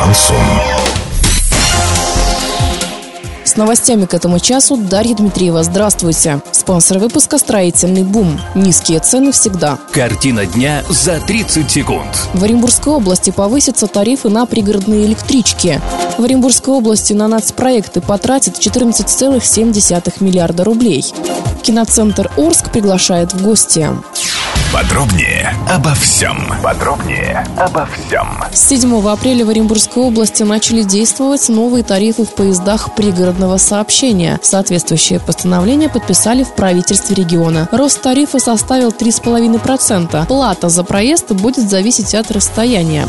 Шансон. С новостями к этому часу Дарья Дмитриева. Здравствуйте. Спонсор выпуска «Строительный бум». Низкие цены всегда. Картина дня за 30 секунд. В Оренбургской области повысятся тарифы на пригородные электрички. В Оренбургской области на нацпроекты потратят 14,7 миллиарда рублей. Киноцентр «Орск» приглашает в гости. Подробнее обо всем. Подробнее обо всем. С 7 апреля в Оренбургской области начали действовать новые тарифы в поездах пригородного сообщения. Соответствующее постановление подписали в правительстве региона. Рост тарифа составил 3,5%. Плата за проезд будет зависеть от расстояния.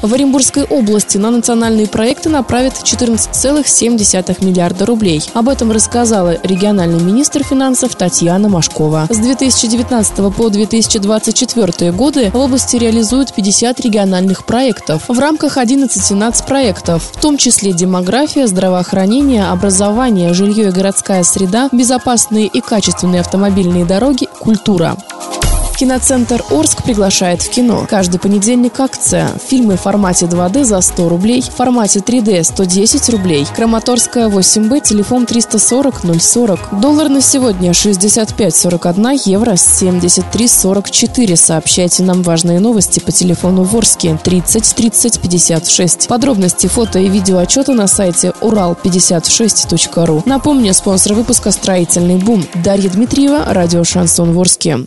В Оренбургской области на национальные проекты направят 14,7 миллиарда рублей. Об этом рассказала региональный министр финансов Татьяна Машкова. С 2019 по 2024 годы в области реализуют 50 региональных проектов в рамках 11 нацпроектов, в том числе демография, здравоохранение, образование, жилье и городская среда, безопасные и качественные автомобильные дороги, культура. Киноцентр Орск приглашает в кино. Каждый понедельник акция. Фильмы в формате 2D за 100 рублей, в формате 3D 110 рублей. Краматорская 8Б, телефон 340 040. Доллар на сегодня 65,41, евро 73,44. Сообщайте нам важные новости по телефону Ворске 30 30 56. Подробности фото и видео отчета на сайте урал56.ру. Напомню, спонсор выпуска «Строительный бум». Дарья Дмитриева, радио «Шансон Ворске».